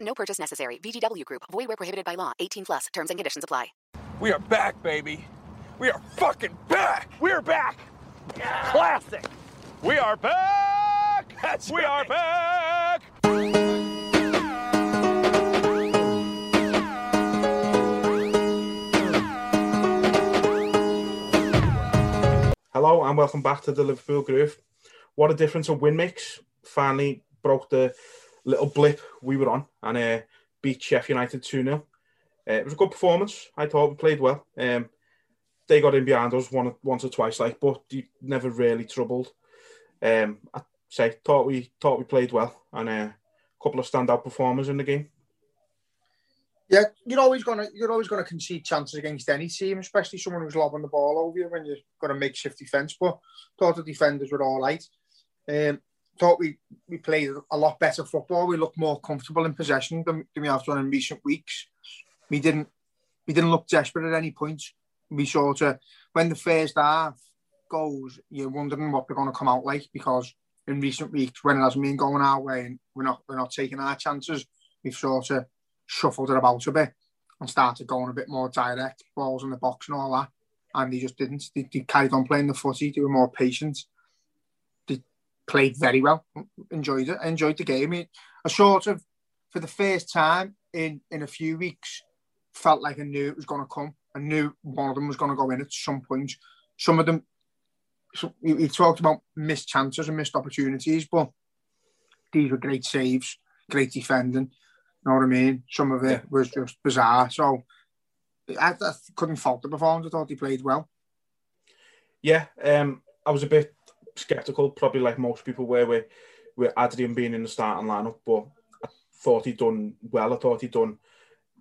No purchase necessary. VGW Group. Void where prohibited by law. 18 plus. Terms and conditions apply. We are back, baby. We are fucking back. We're back. Classic. We are back. That's we are back. Hello and welcome back to the Liverpool Groove. What a difference a win makes. Finally broke the little blip we were on and uh, beat Sheffield United 2 0. Uh, it was a good performance. I thought we played well. Um, they got in behind us one, once or twice, like, but never really troubled. Um, I say thought we thought we played well and uh, a couple of standout performers in the game. Yeah, you're always gonna you're always gonna concede chances against any team, especially someone who's lobbing the ball over you when you've got a makeshift defence. But thought the defenders were all right. Um, thought we we played a lot better football. We looked more comfortable in possession than, than we have done in recent weeks. We didn't we didn't look desperate at any point. We sort of when the first half goes, you're wondering what they're going to come out like because in recent weeks when it hasn't been going our way and we're not we're not taking our chances, we've sort of shuffled it about a bit and started going a bit more direct, balls in the box and all that. And they just didn't. They, they carried on playing the footy. They were more patient. Played very well. Enjoyed it. I enjoyed the game. I sort of, for the first time in in a few weeks, felt like I knew it was going to come. I knew one of them was going to go in at some point. Some of them, so we, we talked about missed chances and missed opportunities, but these were great saves, great defending You know what I mean? Some of it was just bizarre. So I, I, couldn't fault the performance. I thought he played well. Yeah, um, I was a bit sceptical, probably like most people were with, with Adrian being in the starting lineup, but I thought he'd done well. I thought he'd done,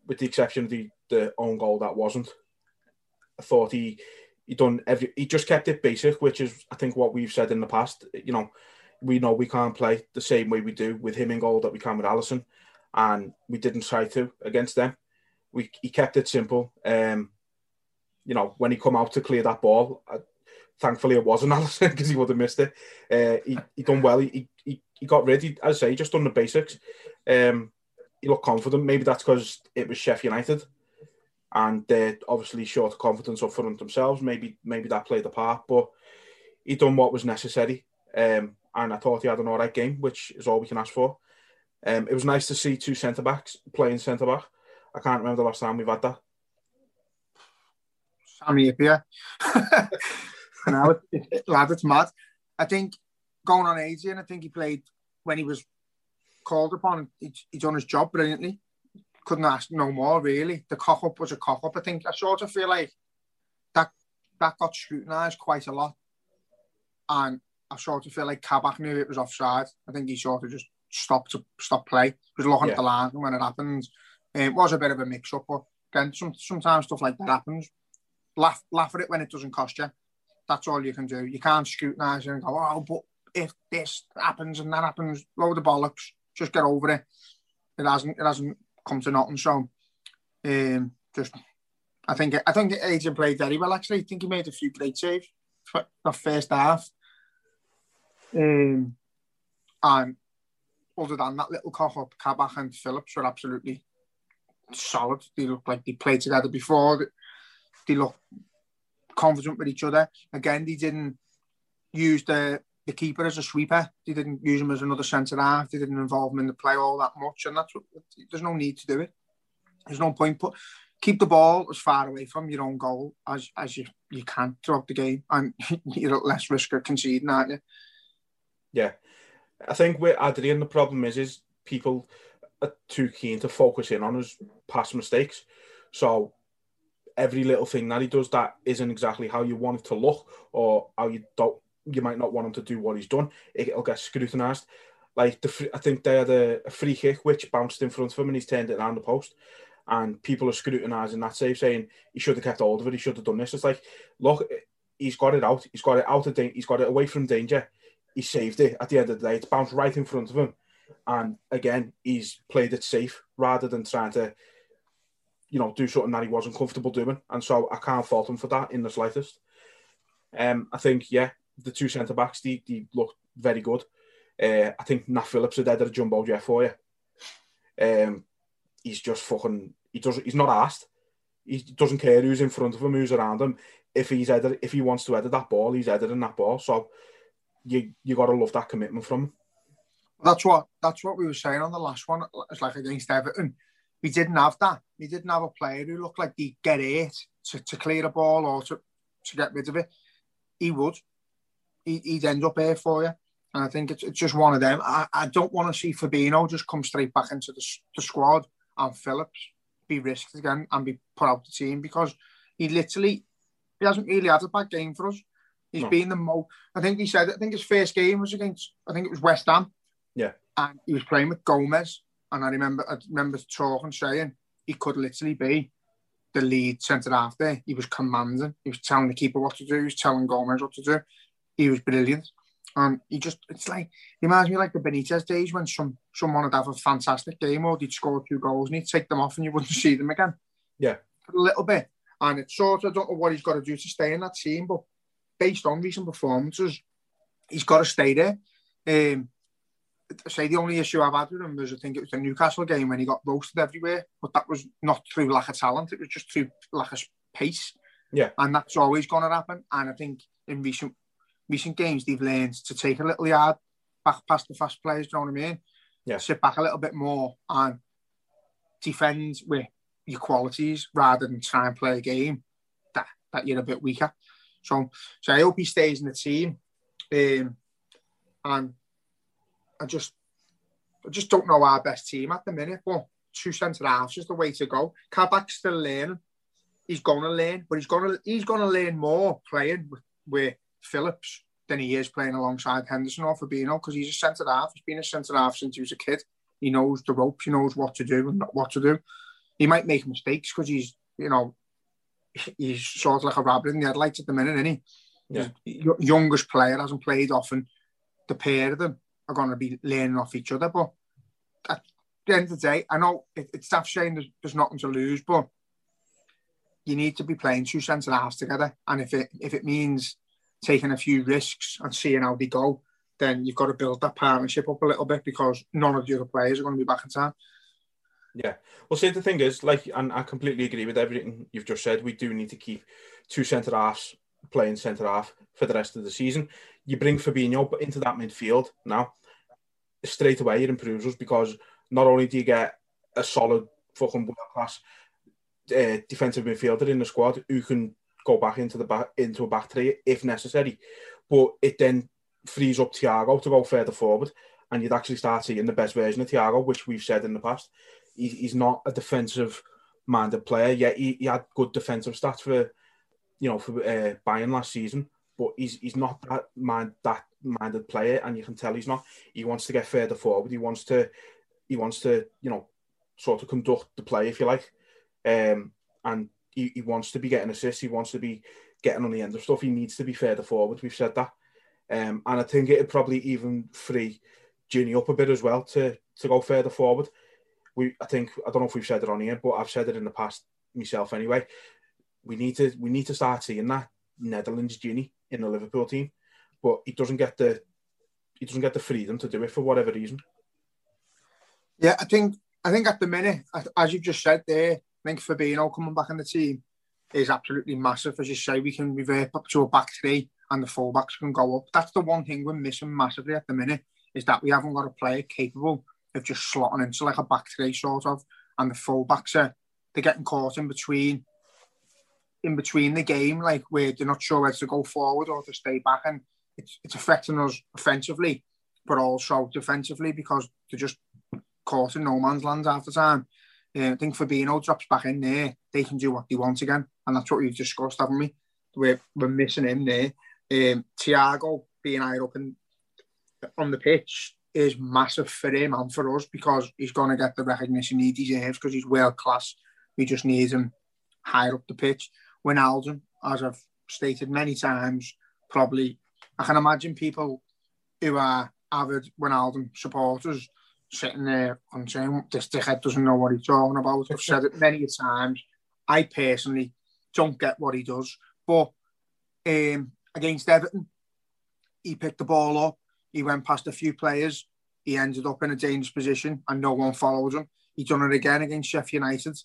with the exception of the, the own goal that wasn't. I thought he he done every he just kept it basic, which is I think what we've said in the past. You know, we know we can't play the same way we do with him in goal that we can with Alisson, and we didn't try to against them. We he kept it simple. Um, you know, when he come out to clear that ball, uh, thankfully it wasn't Alisson because he would have missed it. Uh, he he done well. He he, he got ready. As I say, just done the basics. Um, he looked confident. Maybe that's because it was Sheffield United, and they're obviously short of confidence up front themselves. Maybe maybe that played a part, but he done what was necessary. Um, and I thought he had an all right game, which is all we can ask for. Um, it was nice to see two centre backs playing centre back. I can't remember the last time we've had that. Sami Hyypiä. now, lad, it's mad. I think going on Adrian, I think he played when he was called upon. He, he done his job brilliantly. Couldn't ask no more, really. The cock up was a cock up. I think I sort of feel like that that got scrutinised quite a lot. And I sort of feel like Kabak knew it was offside. I think he sort of just stopped to stop play. He was looking yeah. at the line when it happened. Um, it was a bit of a mix up, but again, some, sometimes stuff like that happens. Laugh, laugh at it when it doesn't cost you. That's all you can do. You can't scrutinise and go, oh, but if this happens and that happens, load the bollocks. Just get over it. It hasn't. It hasn't come to nothing. So, um, just I think I think Adrian played very well. Actually, I think he made a few great saves for the first half. Um, and other than that little cough up, Kabak and Phillips were absolutely solid. They look like they played together before. They look confident with each other. Again, they didn't use the the keeper as a sweeper. They didn't use him as another centre half. They didn't involve him in the play all that much, and that's what. There's no need to do it. There's no point. Put keep the ball as far away from your own goal as as you you can throughout the game, and you're at less risk of conceding, aren't you? Yeah, I think with Adrian, the problem is is people are too keen to focus in on his past mistakes. So every little thing that he does that isn't exactly how you want it to look or how you don't you might not want him to do what he's done, it'll get scrutinized. Like the, I think they had a, a free kick which bounced in front of him and he's turned it around the post. And people are scrutinising that save, saying he should have kept hold of it. He should have done this. It's like, look, he's got it out. He's got it out of danger. He's got it away from danger. He saved it at the end of the day. It's bounced right in front of him. And again, he's played it safe rather than trying to, you know, do something that he wasn't comfortable doing. And so I can't fault him for that in the slightest. Um, I think, yeah, the two centre backs, they, they look very good. Uh, I think Nat Phillips is dead at a jumbo jet for you. Um, he's just fucking. He doesn't. He's not asked. He doesn't care who's in front of him, who's around him. If he's headed, if he wants to edit that ball, he's heading that ball. So you you got to love that commitment from him. That's what that's what we were saying on the last one. It's like against Everton. We didn't have that. We didn't have a player who looked like he'd get it to, to clear a ball or to, to get rid of it. He would. He, he'd end up here for you. And I think it's, it's just one of them. I, I don't want to see Fabinho just come straight back into the, the squad and Phillips be risked again and be put out the team because he literally he hasn't really had a bad game for us. He's no. been the most. I think he said. I think his first game was against. I think it was West Ham. Yeah. And he was playing with Gomez, and I remember. I remember talking, saying he could literally be the lead centre half there. He was commanding. He was telling the keeper what to do. He was telling Gomez what to do. He was brilliant. And he just, it's like, he reminds me like the Benitez days when some someone would have a fantastic game or they'd score two goals and he'd take them off and you wouldn't see them again. Yeah. A little bit. And it's sort of, I don't know what he's got to do to stay in that team, but based on recent performances, he's got to stay there. Um, I say the only issue I've had with him was I think it was the Newcastle game when he got roasted everywhere, but that was not through lack of talent, it was just through lack of pace. Yeah. And that's always going to happen. And I think in recent recent games they've learned to take a little yard back past the fast players, do you know what I mean? Yeah. Sit back a little bit more and defend with your qualities rather than try and play a game that, that you're a bit weaker. So, so I hope he stays in the team. Um, and I just I just don't know our best team at the minute, but two centre halves is the way to go. Kabak's still learning. He's gonna learn, but he's gonna he's gonna learn more playing with, with Phillips than he is playing alongside Henderson or Fabinho because he's a centre half. He's been a centre half since he was a kid. He knows the ropes. He knows what to do and not what to do. He might make mistakes because he's, you know, he's sort of like a rabbit in the headlights at the minute, isn't he? Yeah. youngest player hasn't played often. The pair of them are going to be learning off each other. But at the end of the day, I know it, it's tough saying there's, there's nothing to lose, but you need to be playing two centre halves together. And if it if it means taking a few risks and seeing how they go, then you've got to build that partnership up a little bit because none of the other players are going to be back in time. Yeah. Well, see, the thing is, like, and I completely agree with everything you've just said. We do need to keep two centre halves playing centre half for the rest of the season. You bring Fabinho into that midfield now, straight away it improves us because not only do you get a solid fucking world class uh, defensive midfielder in the squad who can go back into the back into a back three if necessary. But it then frees up Thiago to go further forward, and you'd actually start seeing the best version of Thiago, which we've said in the past. He, he's not a defensive minded player yet. He, he, had good defensive stats for you know for uh, Bayern last season, but he's he's not that mind that minded player, and you can tell he's not. He wants to get further forward. He wants to he wants to you know sort of conduct the play if you like, um, and he, he wants to be getting assists. He wants to be getting on the end of stuff. He needs to be further forward. We've said that. Um, and I think it'd probably even free Gini up a bit as well to to go further forward. We, I think, I don't know if we've said it on here, but I've said it in the past myself anyway. We need to we need to start seeing that Netherlands Gini in the Liverpool team, but he doesn't get the he doesn't get the freedom to do it for whatever reason. Yeah, I think I think at the minute, as you've just said there, I think Fabinho coming back in the team is absolutely massive. As you say, we can revert back to a back three and the fullbacks can go up. That's the one thing we're missing massively at the minute is that we haven't got a player capable of just slotting into like a back three sort of, and the fullbacks are they're getting caught in between in between the game, like where they're not sure whether to go forward or to stay back, and it's it's affecting us offensively, but also defensively because they're just caught in no man's land half the time. Uh, I think Fabinho drops back in there, they can do what they want again. And that's what we've discussed, haven't we? We're, we're missing him there. Um, Thiago being higher up in, on the pitch is massive for him and for us because he's going to get the recognition he deserves because he's world class. We just need him higher up the pitch. Wijnaldum, as I've stated many times, probably I can imagine people who are avid Wijnaldum supporters sitting there saying this dickhead doesn't know what he's talking about. I've said it many times. I personally don't get what he does, but um, against Everton, he picked the ball up. He went past a few players. He ended up in a dangerous position, and no one followed him. He done it again against Sheffield United.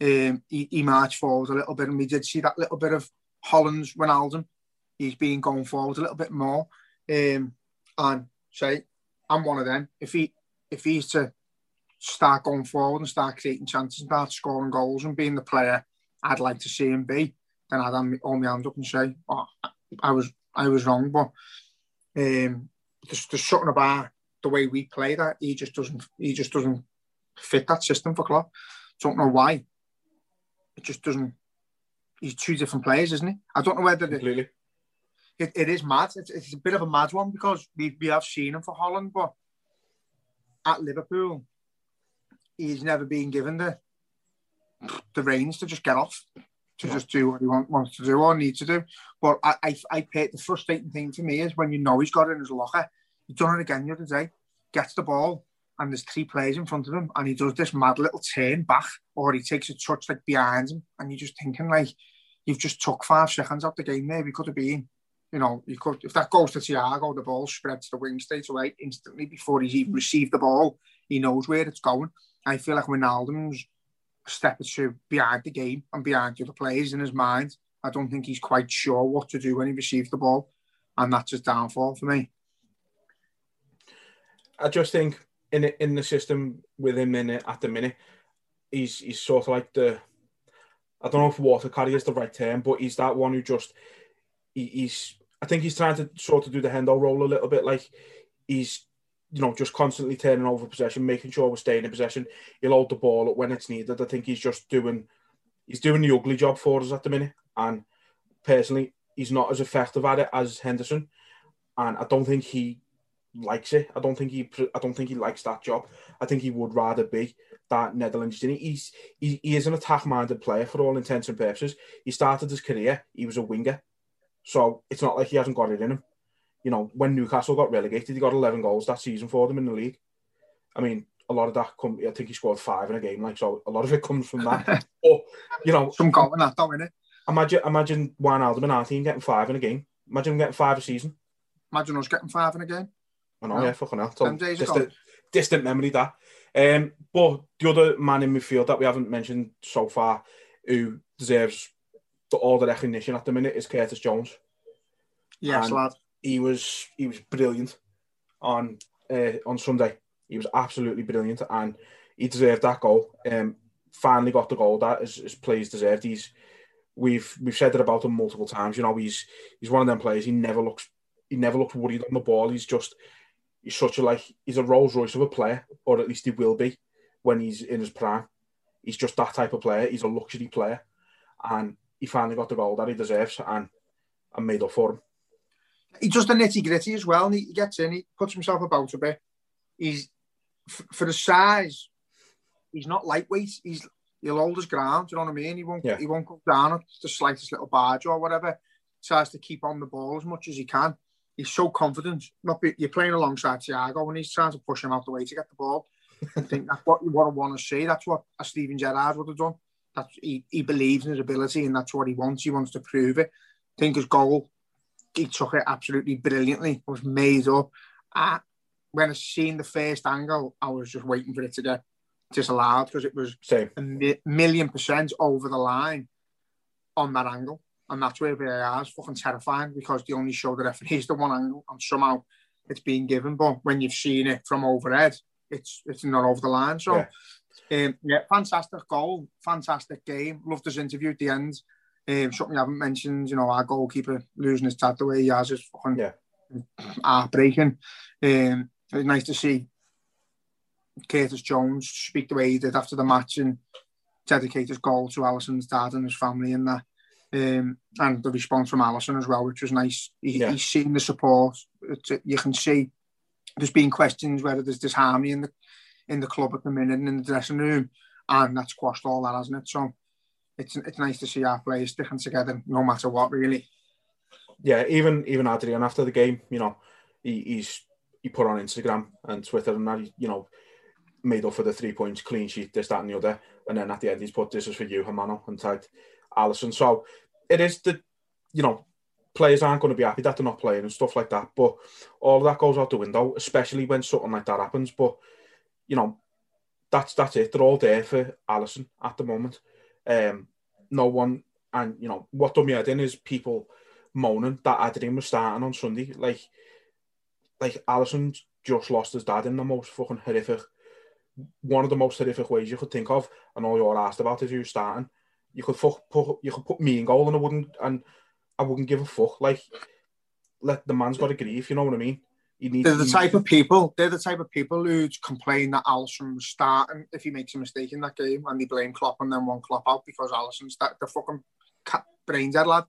Um, he, he marched forward a little bit, and we did see that little bit of Holland's Ronaldo. He's been going forward a little bit more. Um, and say, I'm one of them. If he if he's to start going forward and start creating chances and start scoring goals and being the player I'd like to see him be, then I'd have all my hand up and say, oh, I was I was wrong. But um, there's, there's something about the way we play that he just doesn't he just doesn't fit that system for Klopp. Don't know why. It just doesn't. He's two different players, isn't he? I don't know whether Completely. It, it is mad. It's, it's a bit of a mad one because we, we have seen him for Holland, but at Liverpool, he's never been given the the reins to just get off, to yeah. just do what he want, wants to do or needs to do. But I, I, I pay, the frustrating thing for me is when you know he's got it in his locker, he's done it again the other day, gets the ball, and there's three players in front of him, and he does this mad little turn back, or he takes a touch like behind him, and you're just thinking like, you've just took five seconds out the game there. We could have been, you know, you could if that goes to Thiago, the ball spreads to the wing straight away instantly before he's even received the ball. He knows where it's going. I feel like Wijnaldum's step or two behind the game and behind the other players in his mind. I don't think he's quite sure what to do when he receives the ball, and that's his downfall for me. I just think in in the system with him in it at the minute, he's he's sort of like the I don't know if water carrier is the right term, but he's that one who just he, he's I think he's trying to sort of do the handle role a little bit like he's you know, just constantly turning over possession, making sure we're staying in possession. He'll hold the ball up when it's needed. I think he's just doing he's doing the ugly job for us at the minute. And personally, he's not as effective at it as Henderson. And I don't think he likes it. I don't think he I don't think he likes that job. I think he would rather be that Netherlands. He's he, he is an attack-minded player for all intents and purposes. He started his career, he was a winger. So it's not like he hasn't got it in him you know, when Newcastle got relegated, he got 11 goals that season for them in the league. I mean, a lot of that come. I think he scored five in a game, like so. A lot of it comes from that. but you know, some goal in that, though, innit? Imagine, imagine Wijnaldum and our team getting five in a game. Imagine him getting five a season. Imagine us getting five in a game. I know, yeah, yeah fucking hell. Distant, distant memory that. Um, but the other man in midfield that we haven't mentioned so far, who deserves the, all the recognition at the minute, is Curtis Jones. Yes, and lad he was he was brilliant on uh, on Sunday. He was absolutely brilliant, and he deserved that goal. Um, finally got the goal that his, his plays deserved. He's we've we've said it about him multiple times. You know, he's he's one of them players. He never looks he never looks worried on the ball. He's just he's such a like he's a Rolls Royce of a player, or at least he will be when he's in his prime. He's just that type of player. He's a luxury player, and he finally got the goal that he deserves, and and made up for him He's just a nitty gritty as well. And he gets in, he puts himself about a bit. He's for the size, he's not lightweight. He's he'll hold his ground. Do You know what I mean? He won't yeah. he won't go down at the slightest little barge or whatever. Tries to keep on the ball as much as he can. He's so confident. Not be, you're playing alongside Thiago when he's trying to push him out the way to get the ball. I think that's what you want to want to see. That's what a Steven Gerrard would have done. That's he, he believes in his ability and that's what he wants. He wants to prove it. I think his goal he took it absolutely brilliantly. It was made up. I, when I seen the first angle, I was just waiting for it to get disallowed because it was Same. a mi- million percent over the line on that angle. And that's where VAR is fucking terrifying because they only show the referees the one angle and somehow it's being given. But when you've seen it from overhead, it's it's not over the line. So, yeah, um, yeah fantastic goal, fantastic game. Loved his interview at the end. Um, something I haven't mentioned, you know, our goalkeeper losing his tat the way he has is fucking yeah. heartbreaking. Um, it was nice to see Curtis Jones speak the way he did after the match and dedicate his goal to Alisson's dad and his family and that. Um, and the response from Alisson as well, which was nice. He, yeah. He's seen the support. It's, you can see there's been questions whether there's disharmony in the in the club at the minute and in the dressing room, and that's quashed all that, hasn't it? So it's it's nice to see our players sticking together no matter what, really. Yeah, even even Adrian after the game, you know, he, he's he put on Instagram and Twitter and that, you know, made up for the three points, clean sheet, this, that, and the other. And then at the end, he's put this is for you, Hermano, and tagged Alisson. So it is the, you know, players aren't going to be happy that they're not playing and stuff like that. But all that goes out the window, especially when something like that happens. But, you know, that's that's it. They're all there for Alisson at the moment. Um, no one, and you know what done me head in is people moaning that Adrian was starting on Sunday. Like, like Alisson's just lost his dad in the most fucking horrific, one of the most horrific ways you could think of. And all you're asked about is who's starting. You could fuck, put, you could put me in goal, and I wouldn't, and I wouldn't give a fuck. Like, let the man's got to grieve. You know what I mean? He needs, they're the type of people. They're the type of people who complain that Alisson was starting if he makes a mistake in that game, and they blame Klopp and then one Klopp out because Alisson's that the fucking brain dead lad.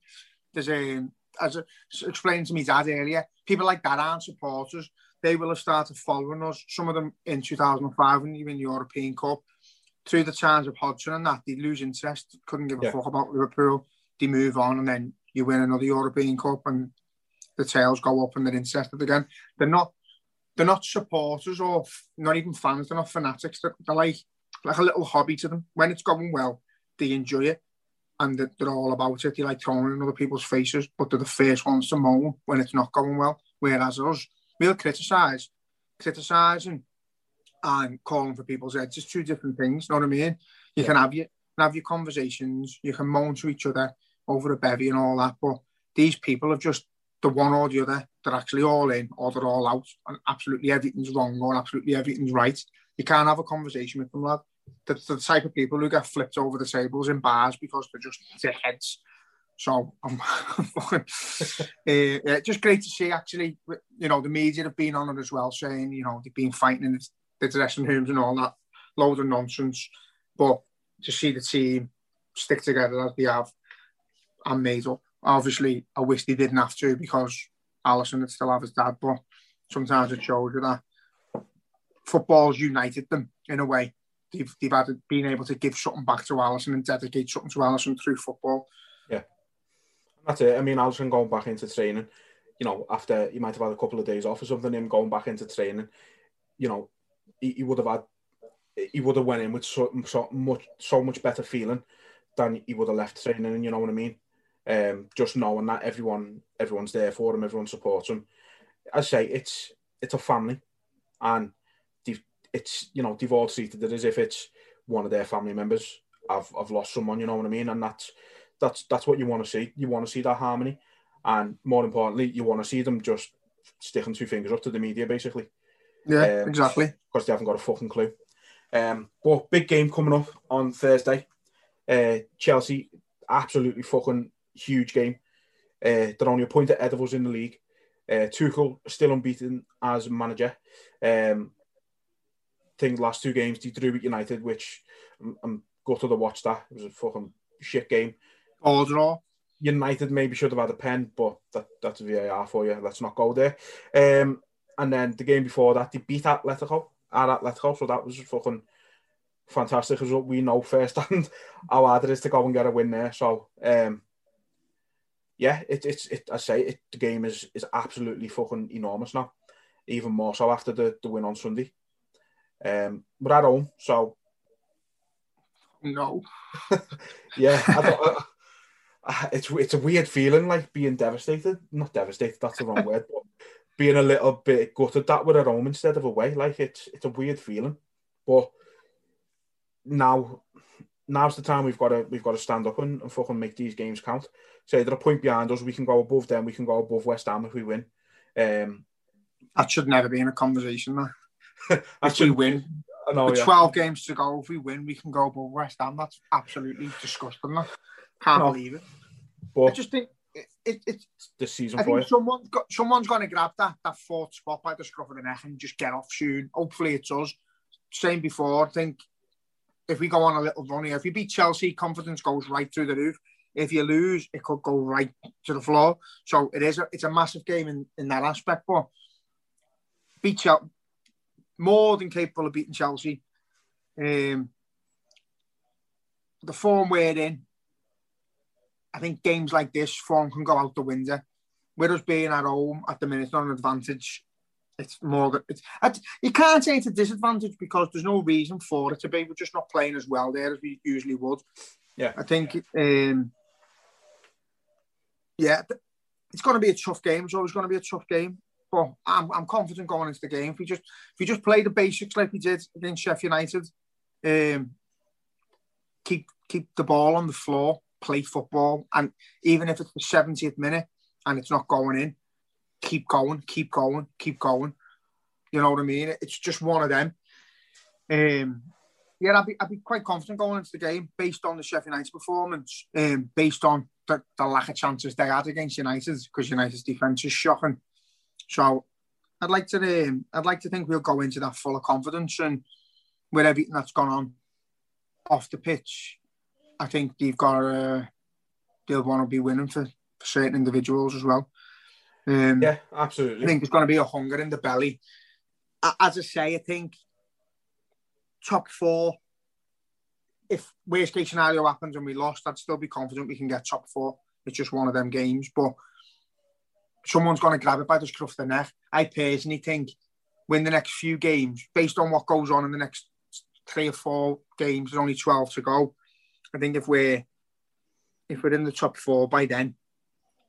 There's a as I explained to me dad earlier, people like that aren't supporters. They will have started following us. Some of them in 2005 when you win European Cup. Through the times of Hodgson and that, they lose interest, couldn't give a yeah. fuck about Liverpool. They move on and then you win another European Cup and the tails go up and they're interested again. They're not they're not supporters or not even fans, they're not fanatics. They're, they're like like a little hobby to them. When it's going well, they enjoy it and they're all about it. They like throwing in other people's faces, but they're the first ones to moan when it's not going well. Whereas us, we'll criticise, criticising and calling for people's heads. It's two different things. You know what I mean? You yeah. can have your have your conversations, you can moan to each other over a bevy and all that, but these people have just the one or the other. They're actually all in or they're all out, and absolutely everything's wrong or absolutely everything's right. You can't have a conversation with them, lad the, the type of people who get flipped over the tables in bars because they're just their heads. So I'm, uh, yeah, just great to see. Actually, you know, the media have been on it as well, saying you know they've been fighting in the dressing rooms and all that, load of nonsense. But to see the team stick together as they have and made up. Obviously, I wish they didn't have to because Alisson would still have his dad. But sometimes it shows you that football's united them in a way they've they've had been able to give something back to Alisson and dedicate something to Alisson through football. Yeah, that's it. I mean, Alisson going back into training, you know, after he might have had a couple of days off or something, him going back into training, you know, he, would have had he would have went in with so, so much so much better feeling than he would have left training. And you know what I mean? Um, just knowing that everyone everyone's there for him, everyone supports him. I say it's it's a family, and it's you know they've all treated it as if it's one of their family members. I've I've lost someone, you know what I mean, and that's that's that's what you want to see. You want to see that harmony, and more importantly, you want to see them just sticking two fingers up to the media, basically. Yeah, um, exactly. Because they haven't got a fucking clue. Um, but big game coming up on Thursday. Uh, Chelsea, absolutely fucking huge game. Uh, they're only a point ahead of us in the league. Uh, Tuchel still unbeaten as manager. Um, I think last two games he drew with United, which I'm, I'm gutted to watch that. It was a fucking shit game. All draw. United maybe should have had a pen, but that, that's VAR for you. Let's not go there. Um, and then the game before that, they beat Atletico at Atletico, so that was fucking fantastic result. We know firsthand how hard it is to go and get a win there. So, um, yeah, it, it's it. I say it. The game is is absolutely fucking enormous now, even more so after the, the win on Sunday. Um, we're at home, so no. yeah, I I, it's it's a weird feeling, like being devastated. Not devastated, that's the wrong word, but being a little bit gutted that we're at home instead of away. Like it's it's a weird feeling, but now now's the time we've got to we've got to stand up and, and fucking make these games count. Say they're a point behind us, we can go above them, we can go above West Ham if we win. Um, that should never be in a conversation, man. if we win, know, with yeah. 12 games to go, if we win, we can go above West Ham. That's absolutely disgusting. I can't no. believe it. But I just think it, it, it's this season I for think you. someone's got someone's going to grab that that fourth spot by the scruff of the neck and just get off soon. Hopefully, it's us. Same before. I think if we go on a little run here, if you beat Chelsea, confidence goes right through the roof. If you lose, it could go right to the floor. So it is a, it's a massive game in, in that aspect. But beat Chelsea, more than capable of beating Chelsea. Um, the form we're in, I think games like this, form can go out the window. With us being at home at the minute, not an advantage. It's more. That it's, you can't say it's a disadvantage because there's no reason for it to be. We're just not playing as well there as we usually would. Yeah, I think. Um, yeah, it's going to be a tough game. It's always going to be a tough game. But I'm, I'm confident going into the game. If we just if we just play the basics like we did against Sheffield United, um, keep keep the ball on the floor, play football, and even if it's the 70th minute and it's not going in, keep going, keep going, keep going. You know what I mean? It's just one of them. Um, yeah, I'd be, I'd be quite confident going into the game based on the Sheffield United performance, um, based on the, the lack of chances they had against United because United's defence is shocking. So I'd like to um, I'd like to think we'll go into that full of confidence and with everything that's gone on off the pitch, I think they've got uh, they'll want to be winning for, for certain individuals as well. Um, yeah, absolutely. I think there's going to be a hunger in the belly. As I say, I think top four. If worst case scenario happens and we lost, I'd still be confident we can get top four. It's just one of them games, but someone's going to grab it by the scruff of the neck. I personally think win the next few games based on what goes on in the next three or four games. There's only twelve to go. I think if we're if we're in the top four by then,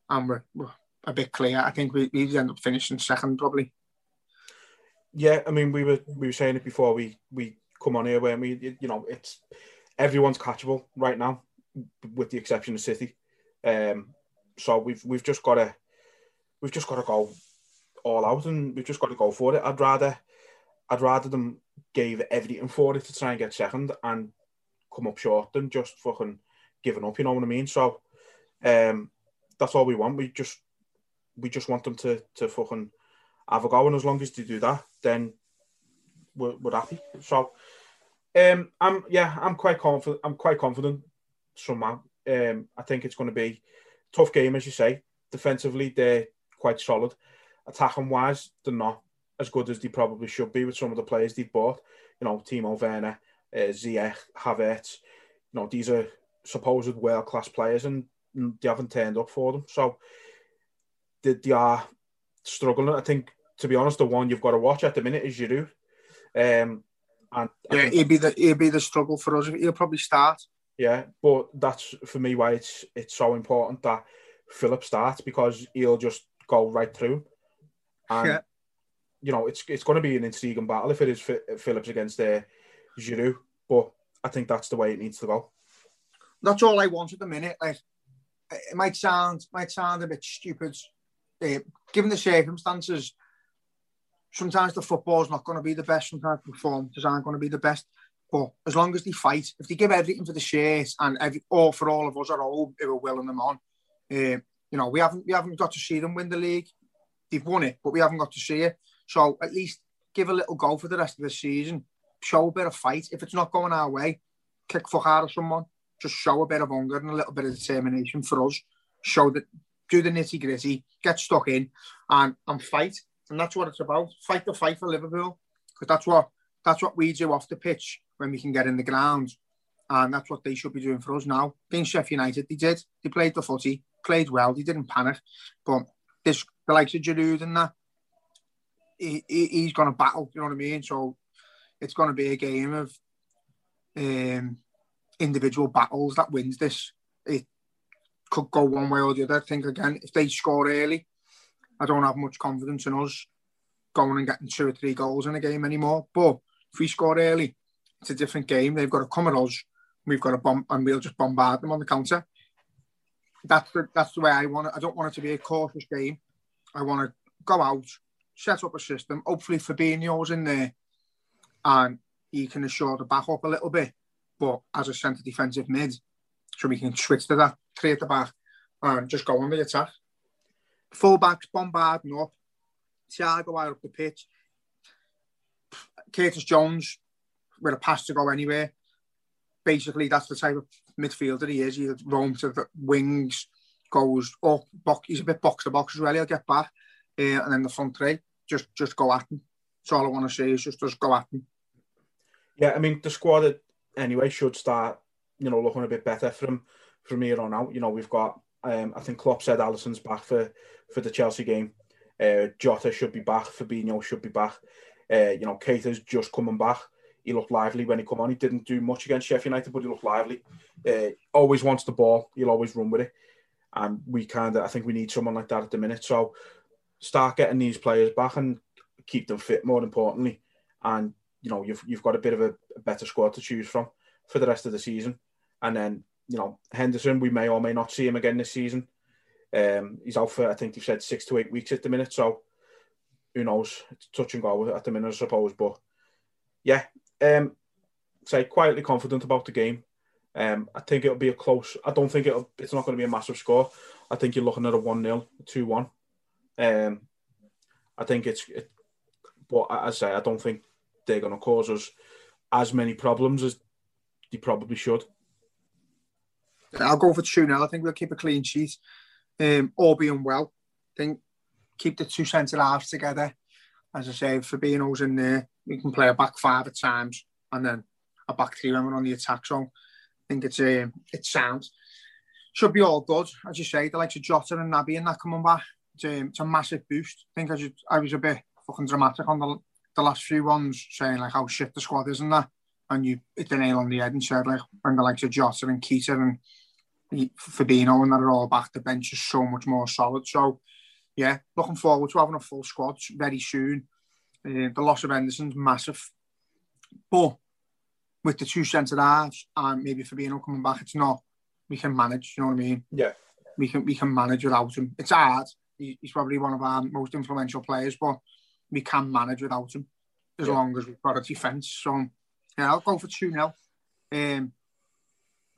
and we're, we're a bit clear, I think we we end up finishing second probably. Yeah, I mean we were we were saying it before we we come on here when we you know it's everyone's catchable right now, with the exception of City. Um, so we've we've just got to we've just got to go all out and we've just got to go for it. I'd rather I'd rather them gave everything for it to try and get second and come up short than just fucking giving up. You know what I mean? So um, that's all we want. We just we just want them to to fucking have a go, and as long as they do that, then we're, we're happy. So um, I'm yeah, I'm quite confident. I'm quite confident somehow. Um, I think it's going to be tough game, as you say. Defensively, they're quite solid. Attacking wise, they're not as good as they probably should be with some of the players they've bought. You know, Timo Werner, uh, Ziyech, Havertz. You know, these are supposed world class players, and they haven't turned up for them. So they, they are struggling. I think, to be honest, the one you've got to watch at the minute is Giroud. Um, and yeah, it'd be the it'd be the struggle for us. He'll probably start. Yeah, but that's for me why it's it's so important that Philip starts because he'll just go right through. And yeah. you know, it's it's going to be an intriguing battle if it is Phillips against uh, Giroud. But I think that's the way it needs to go. That's all I want at the minute. Like, it might sound might sound a bit stupid, uh, given the circumstances sometimes the football's not going to be the best. Sometimes performances aren't going to be the best. But as long as they fight, if they give everything for the shares and every, all for all of us are all who are willing them on, uh, you know, we haven't we haven't got to see them win the league. They've won it, but we haven't got to see it. So at least give a little go for the rest of the season. Show a bit of fight. If it's not going our way, kick fuck out of someone. Just show a bit of hunger and a little bit of determination for us. Show that do the nitty gritty, get stuck in, and and fight and that's what it's about. Fight the fight for Liverpool because that's what that's what we do off the pitch when we can get in the ground, and that's what they should be doing for us now. Against Sheffield United, they did. They played the footy, played well. They didn't panic, but this the likes of Giroud and that, he, he, he's going to battle. You know what I mean? So it's going to be a game of um, individual battles that wins this. It could go one way or the other. I think again, if they score early, I don't have much confidence in us going and getting two or three goals in a game anymore. But if we score early, it's a different game. They've got to come at us. We've got to bomb, and we'll just bombard them on the counter. That's the that's the way I want it. I don't want it to be a cautious game. I want to go out, set up a system. Hopefully, Fabinho's in there, and he can assure the back up a little bit. But as a centre defensive mid, so we can switch to that at the back and just go on the attack Full backs bombarding up, Thiago out up the pitch, Curtis Jones with a pass to go anywhere. Basically, that's the type of midfielder he is. He roams to the wings, goes up, box, he's a bit box to box as well. He'll get back, uh, and then the front three just just go at him. That's all I want to say is just, just go at them. Yeah, I mean the squad anyway should start, you know, looking a bit better from from here on out. You know, we've got, um, I think Klopp said Alisson's back for for the Chelsea game. Uh, Jota should be back. Fabinho should be back. Uh, you know, Keita's just coming back. He looked lively when he come on. He didn't do much against Sheffield United, but he looked lively. Uh, always wants the ball. He'll always run with it. And we kind of, I think we need someone like that at the minute. So start getting these players back and keep them fit. More importantly, and you know you've you've got a bit of a, a better squad to choose from for the rest of the season. And then you know Henderson, we may or may not see him again this season. Um, he's out for I think they've said six to eight weeks at the minute. So who knows? It's touch and go at the minute, I suppose. But yeah, um, say quietly confident about the game. Um, I think it'll be a close. I don't think it'll. It's not going to be a massive score. I think you're looking at a one 0 two one. Um, I think it's. It, but as I say, I don't think they're going to cause us as many problems as they probably should. I'll go for 2 0. I think we'll keep a clean sheet. Um, all being well. I think keep the two centre halves together. As I say, Fabinho's in there. We can play a back five at times and then a back three when we're on the attack. So I think it's um, it's sound. Should be all good. As you say, the likes of Jota and Naby and that coming back. It's, um, it's a massive boost. I think I, just, I was a bit fucking dramatic on the, the last few ones, saying like how shit the squad is and that. And you hit the nail on the head and said like when the likes of Jota and Keita and Fabinho and that are all back, the bench is so much more solid. So yeah, looking forward to having a full squad very soon. Uh, the loss of Henderson's massive, but with the two centre halves and maybe Fabinho coming back, it's not. We can manage. You know what I mean? Yeah. We can we can manage without him. It's hard. He's probably one of our most influential players, but we can manage without him as yeah. long as we've got a defence. So yeah, I'll go for two 0 um,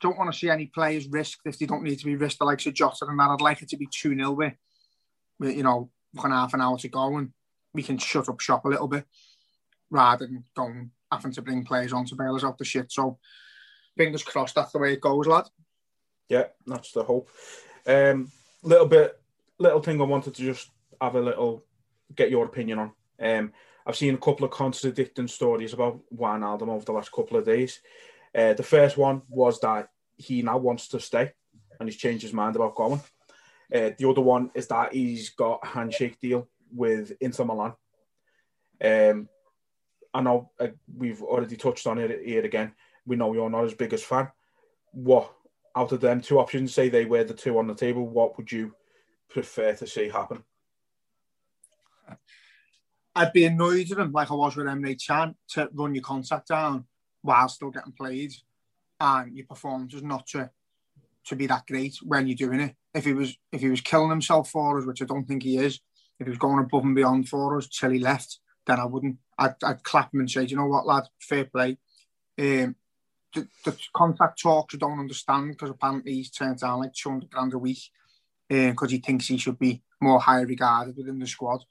Don't want to see any players risked if they don't need to be risked. The likes of Jota and that. I'd like it to be two 0 with you know, fucking half an hour to go and we can shut up shop a little bit rather than going having to bring players on to bail us out the shit. So fingers crossed that's the way it goes, lad. Yeah, that's the hope. Um, little bit, little thing I wanted to just have a little get your opinion on. Um, I've seen a couple of contradicting stories about Wijnaldum over the last couple of days. Uh, the first one was that he now wants to stay and he's changed his mind about going. Uh, the other one is that he's got a handshake deal with Inter Milan. Um, I know uh, we've already touched on it here again. We know you're not his biggest fan. What out of them two options, say they were the two on the table, what would you prefer to see happen? I'd be annoyed with him like I was with Emre Can to run your contract down while still getting played and your performance is not to to be that great when you're doing it. If he was if he was killing himself for us, which I don't think he is, if he was going above and beyond for us till he left, then I wouldn't. I'd, I'd clap him and say, you know what, lad, fair play. Um, the, the contract talks I don't understand because apparently he's turned down like 200 grand a week because um, he thinks he should be more highly regarded within the squad.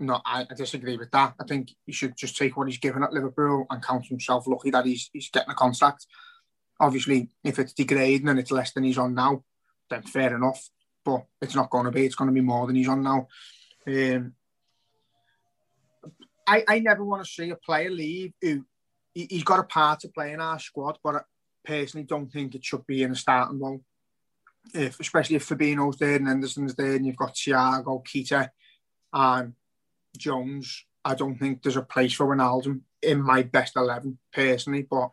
No, I, I, disagree with that. I think he should just take what he's given at Liverpool and count himself lucky that he's, he's getting a contract. Obviously, if it's degrading and it's less than he's on now, then fair enough. But it's not going to be. It's going to be more than he's on now. Um, I, I never want to see a player leave who he, has got a part to play in our squad, but I personally don't think it should be in a starting role. If, especially if Fabinho's there and Henderson's there and you've got Thiago, Keita and Jones, I don't think there's a place for Wijnaldum in my best 11 personally, but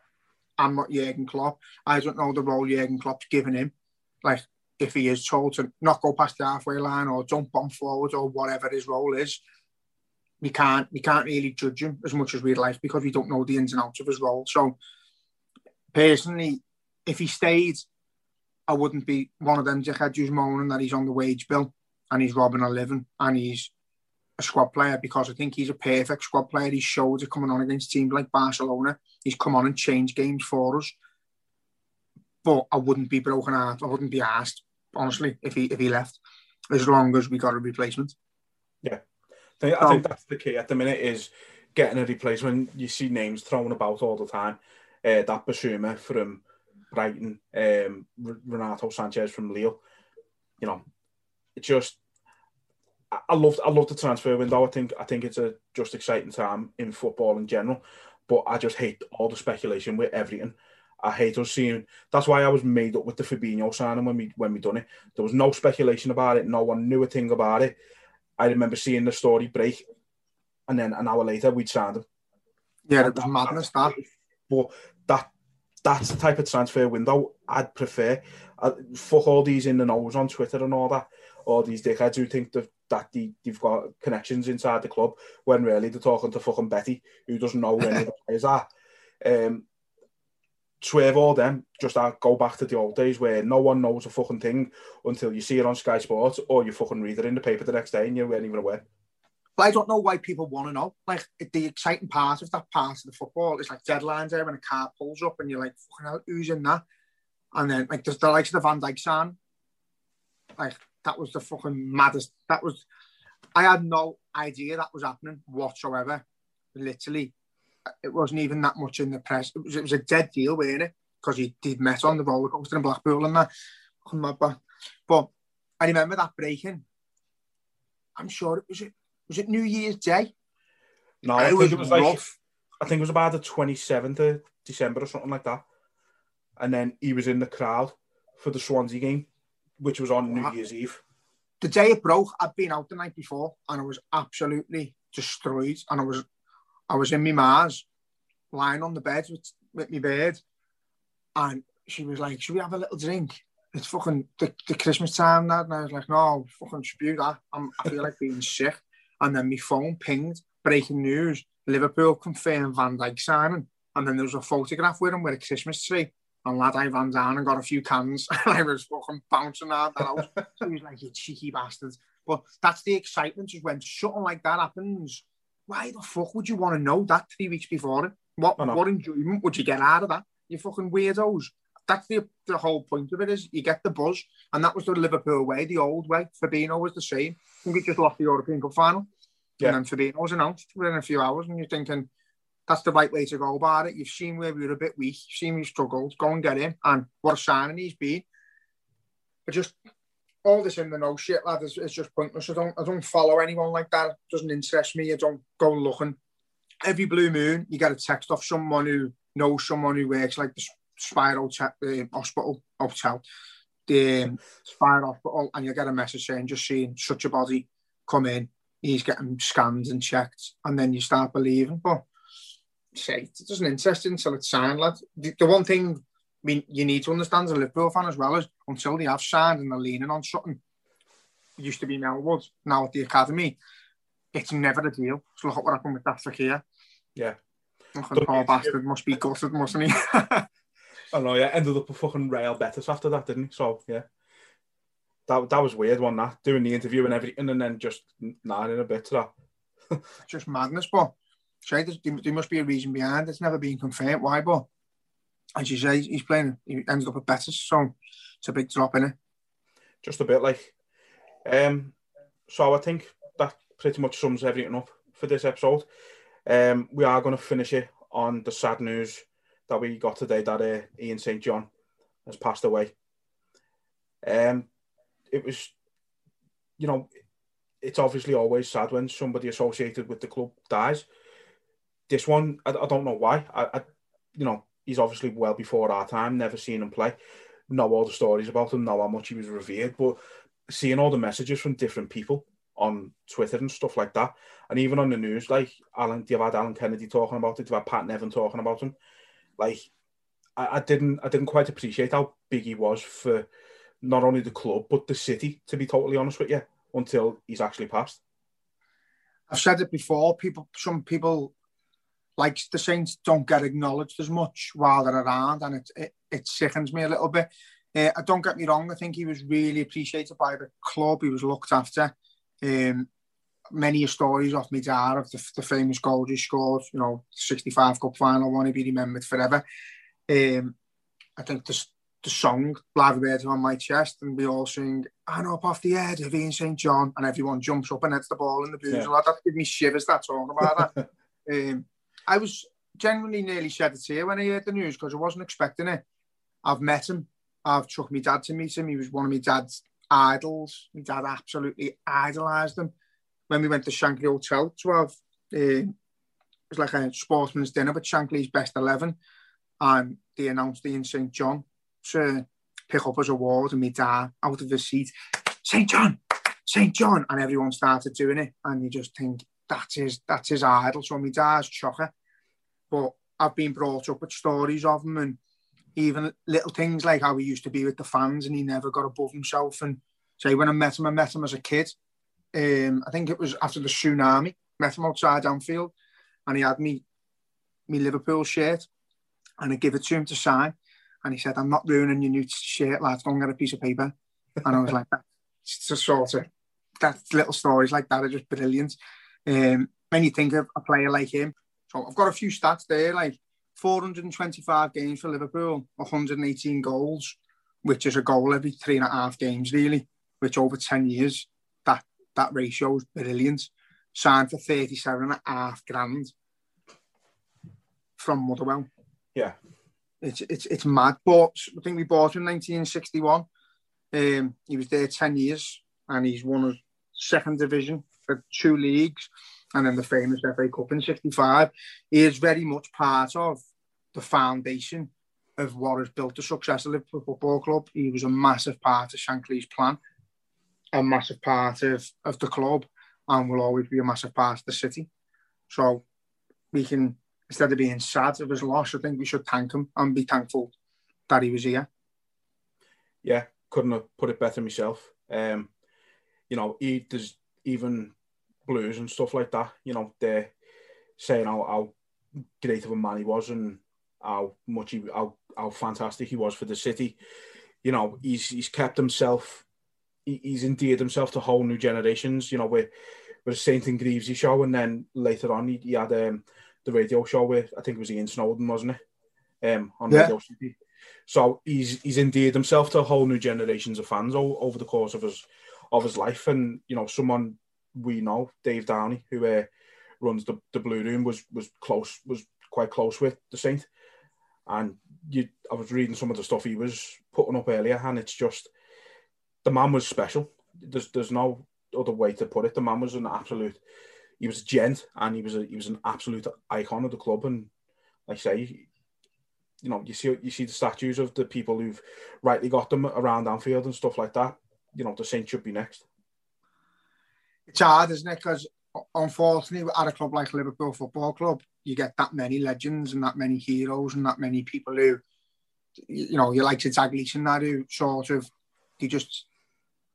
I'm not Jurgen Klopp. I don't know the role Jurgen Klopp's given him. Like, if he is told to not go past the halfway line or jump on forward or whatever his role is, we can't we can't really judge him as much as we'd like because we don't know the ins and outs of his role. So, personally, if he stayed, I wouldn't be one of them who's moaning that he's on the wage bill and he's robbing a living and he's a squad player because I think he's a perfect squad player. He's showed it coming on against teams like Barcelona. He's come on and changed games for us. But I wouldn't be broken heart. I wouldn't be asked, honestly, if he if he left, as long as we got a replacement. Yeah. I think, I think that's the key at the minute is getting a replacement. You see names thrown about all the time. Uh, that Bissouma from Brighton, um, Renato Sanches from Lille. You know, it just I, love I love the transfer window. I think I think it's a just exciting time in football in general. But I just hate all the speculation with everything. I hate us seeing. That's why I was made up with the Fabinho signing when we when we done it. There was no speculation about it. No one knew a thing about it. I remember seeing the story break, and then an hour later we'd signed him. Yeah, it was madness that. But that that's the type of transfer window I'd prefer. I, fuck all these in the nose on Twitter and all that. All these dickheads who think that, that they, they've got connections inside the club when really they're talking to fucking Betty, who doesn't know where any of the players are. Um, swerve all them, just uh, go back to the old days where no one knows a fucking thing until you see it on Sky Sports or you fucking read it in the paper the next day and you weren't even aware. But I don't know why people want to know. Like the exciting part of that part of the football is like deadlines there when a car pulls up and you're like, fucking hell, who's in that? And then like there's the likes of the Van Dijk sign. Like that was the fucking maddest. That was I had no idea that was happening whatsoever. Literally, it wasn't even that much in the press. It was it was a dead deal, wasn't it? Because he did met on the roller coaster in Blackpool and that. But I remember that breaking. I'm sure it was it was it New Year's Day. No, I think it was like I think it was about the twenty seventh of December or something like that. And then he was in the crowd for the Swansea game, which was on New Year's Eve. The day it broke, I'd been out the night before and I was absolutely destroyed. And I was I was in my Mars, lying on the bed with, with my bed. And she was like, Should we have a little drink? It's fucking the, the Christmas time that. And I was like, No, fucking spew that. I'm, I feel like being sick. And then my phone pinged, breaking news. Liverpool confirmed Van Dijk signing. And then there was a photograph with him with a Christmas tree. And lad, I ran down and got a few cans. and I was fucking bouncing out that house. so he was like, you cheeky bastards. But that's the excitement is when something like that happens. Why the fuck would you want to know that three weeks before it? What what enjoyment would you get out of that? You fucking weirdos. That's the the whole point of it is you get the buzz, and that was the Liverpool way, the old way. Fabinho was the same. I think he just lost the European Cup final, yeah. and then Fabinho was announced within a few hours, and you're thinking that's the right way to go about it. You've seen where we were a bit weak, you've seen we struggled. Go and get him, and what a signing he's been. But just all this in the no shit, lad, is, is just pointless. I don't I don't follow anyone like that. It doesn't interest me. I don't go looking. Every blue moon, you get a text off someone who knows someone who works like the Spire uh, Hospital Hotel, the um, Spire Hospital, and you get a message saying, just seeing such a body come in, he's getting scanned and checked, and then you start believing. But say it doesn't interest you until it's signed, lad. The, the one thing I mean, you need to understand as a Liverpool fan as well is until they have signed and they're leaning on something. It used to be Melwood, now at the academy. It's never a deal. So look at what happened with that Fekir. Yeah. Fucking poor bastard must be gutted, mustn't he? I know, yeah. Ended up a fucking Real Betis after that, didn't he? So, yeah. That, that was weird, one that doing the interview and everything, and then just nodding a bit to that. just madness, but say there must be a reason behind. It's never been confirmed why, but as you say, he's playing. He ended up at Betis, so it's a big drop in it. Just a bit like. Um, so I think that pretty much sums everything up for this episode. Um, we are going to finish it on the sad news that we got today that uh, Ian St John has passed away. Um, it was, you know, it's obviously always sad when somebody associated with the club dies. This one, I, I don't know why. I, I, you know, he's obviously well before our time. Never seen him play. Know all the stories about him. Know how much he was revered. But seeing all the messages from different people on Twitter and stuff like that, and even on the news, like Alan, do you've had Alan Kennedy talking about it. You've had Pat Nevin talking about him. Like, I, I didn't, I didn't quite appreciate how big he was for not only the club but the city. To be totally honest with you, until he's actually passed. I've said it before. People, some people like the Saints don't get acknowledged as much while they're around, and it it, it sickens me a little bit. Uh, don't get me wrong; I think he was really appreciated by the club. He was looked after. Um, many stories off me dad of the, the famous goal he scored. You know, 65 Cup final one. He'll be remembered forever. Um, I think the the song "Liver Bird" on my chest, and we all sing "I know up off the head of Ian St John," and everyone jumps up and hits the ball in the booze. Yeah. That gives me shivers. That talking about that. um, I was genuinely nearly shed a tear when I heard the news because I wasn't expecting it. I've met him. I've took my dad to meet him. He was one of my dad's idols. My dad absolutely idolised him. when we went to Shankly Hotel to have, uh, it was like a sportsman's dinner with Shankly's best 11. And they announced the Ian St. John to pick up his award and me dad out of the seat, St. John, St. John. And everyone started doing it. And you just think, that's his, that's his idol. So my dad's chocker. But I've been brought up with stories of him and even little things like how he used to be with the fans and he never got above himself. And say when I met him, I met him as a kid. Um, I think it was after the tsunami. Met him outside Anfield, and he had me me Liverpool shirt, and I give it to him to sign. And he said, "I'm not ruining your new shirt, lads. Go and get a piece of paper." And I was like, "That's just sort of that little stories like that are just brilliant." Um, when you think of a player like him, so I've got a few stats there, like 425 games for Liverpool, 118 goals, which is a goal every three and a half games, really, which over 10 years, that, that ratio is brilliant. Signed for 37 and a half grand from Motherwell. Yeah. It's, it's, it's mad. But I think we bought him in 1961. Um, he was there 10 years and he's won a second division for two leagues and then the famous FA Cup in 65. He is very much part of the foundation of what has built the success of Liverpool Football Club. He was a massive part of Shankly's plan, a massive part of, of the club, and will always be a massive part of the city. So we can, instead of being sad of his loss, I think we should thank him and be thankful that he was here. Yeah, couldn't have put it better myself. Um, you know, he, there's even blues and stuff like that. You know, they're saying how, how great of a man he was and how much he how, how fantastic he was for the city. You know, he's he's kept himself. He, he's endeared himself to whole new generations. You know, with with Saint and Greavsie show, and then later on he, he had um, the radio show with I think it was Ian Snowden, wasn't it? Um, on Yeah. Radio City. So he's he's endeared himself to whole new generations of fans o- over the course of his of his life, and you know, someone we know, Dave Downey, who uh, runs the, the Blue Room, was was close, was quite close with the Saint. And you, I was reading some of the stuff he was putting up earlier, and it's just the man was special. There's there's no other way to put it. The man was an absolute. He was a gent, and he was a he was an absolute icon of the club. And like I say, you know, you see you see the statues of the people who've rightly got them around Anfield and stuff like that. You know, the Saint should be next. It's hard, isn't it? Because unfortunately, at a club like Liverpool Football Club, you get that many legends and that many heroes and that many people who, you know, you like to Dalglish and that who sort of they just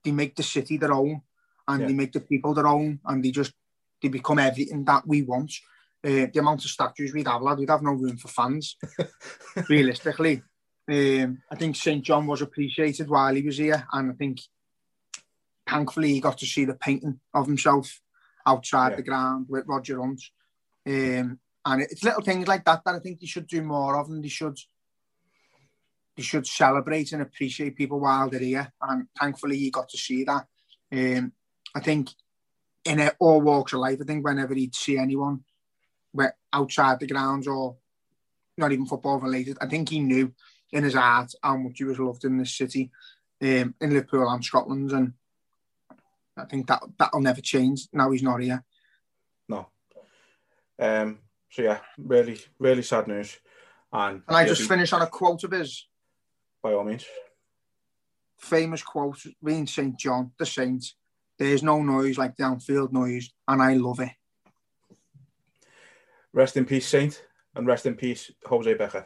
they make the city their own and Yeah. they make the people their own and they just they become everything that we want. Uh, the amount of statues we'd have, lad, we'd have no room for fans. realistically, um, I think St John was appreciated while he was here, and I think thankfully he got to see the painting of himself outside Yeah. the ground with Roger Hunt. Um, and it's little things like that that I think they should do more of, and they should they should celebrate and appreciate people while they're here. And thankfully, he got to see that. Um, I think in all walks of life, I think whenever he'd see anyone where outside the grounds or not even football related, I think he knew in his heart how much he was loved in this city, um, in Liverpool and Scotland, and I think that that'll never change. Now he's not here. No. Um. So yeah, really, really sad news. And And I just be- finish on a quote of his by all means. famous quote, being St. John, the Saint. There's no noise like downfield noise, and I love it. Rest in peace, Saint, and rest in peace, Jose Becker.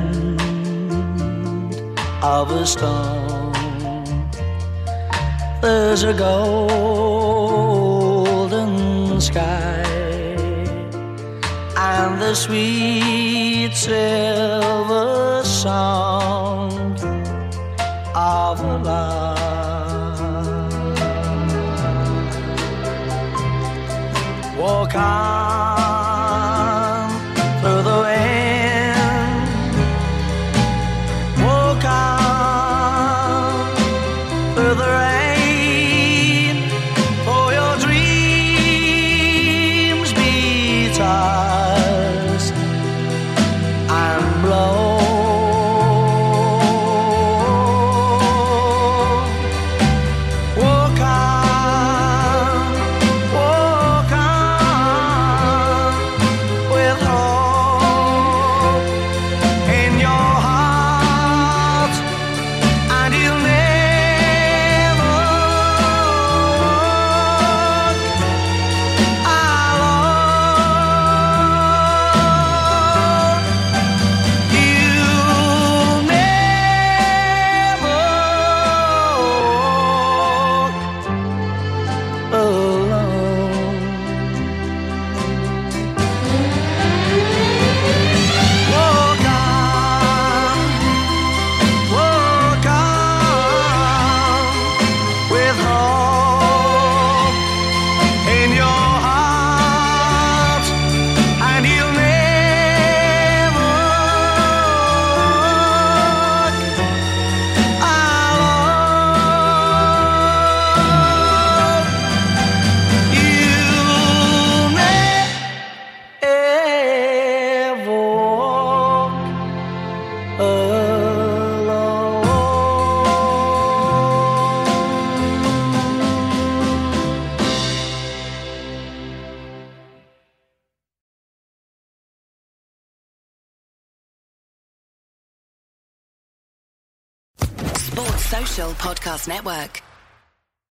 of a stone. There's a golden sky and the sweet silver sound of a love. Walk on. Podcast Network.